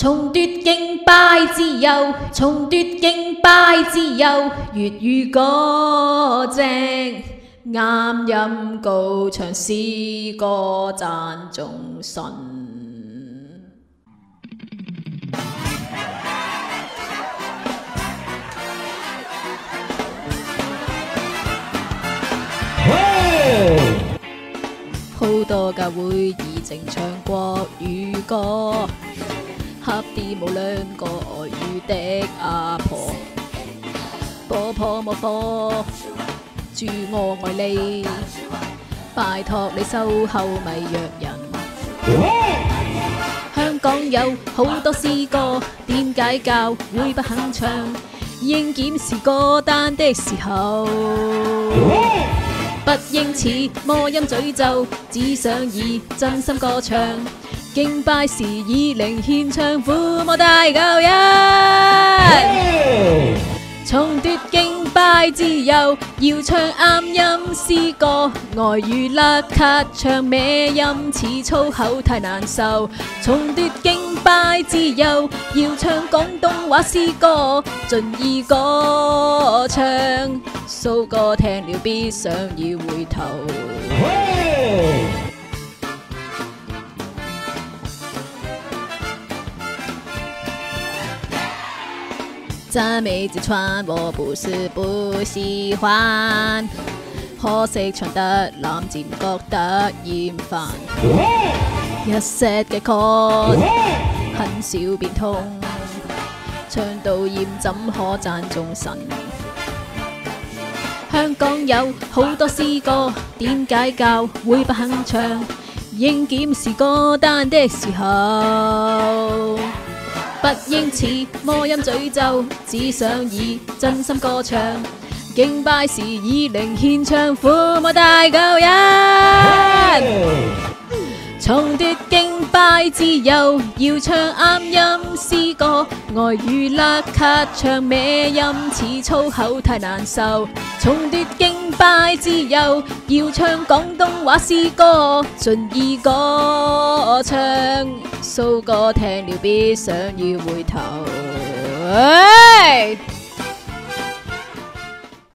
重奪敬拜之由，重奪敬拜之由，粵語歌正。啱音高唱詩歌，赞眾神。好多教會已正唱國語歌。黑啲冇两个外语的阿婆，婆婆冇波，祝我爱你，拜托你收后咪约人。香港有好多诗歌，点解教会不肯唱？应检视歌单的时候，不应似魔音诅咒，只想以真心歌唱。敬拜时以灵献唱父母大救恩，重夺敬拜自由，要唱啱音诗歌，外语立刻唱咩音似粗口太难受，重夺敬拜自由，要唱广东话诗歌，尽意歌唱，苏歌听了必想要回头。赞美子穿，我不是不喜欢。可惜唱得冷尽觉得厌烦。一些嘅歌，很少变通，唱到厌怎可赞众神？香港有好多诗歌，点解教会不肯唱？应检是歌单的时候。不應似魔音诅咒，只想以真心歌唱。敬拜時以靈獻唱，父母大救恩。重夺敬拜自由，要唱啱音诗歌，外语立刻唱咩音似粗口太难受。重夺敬拜自由，要唱广东话诗歌，尽意歌唱苏歌，听了必想要回头。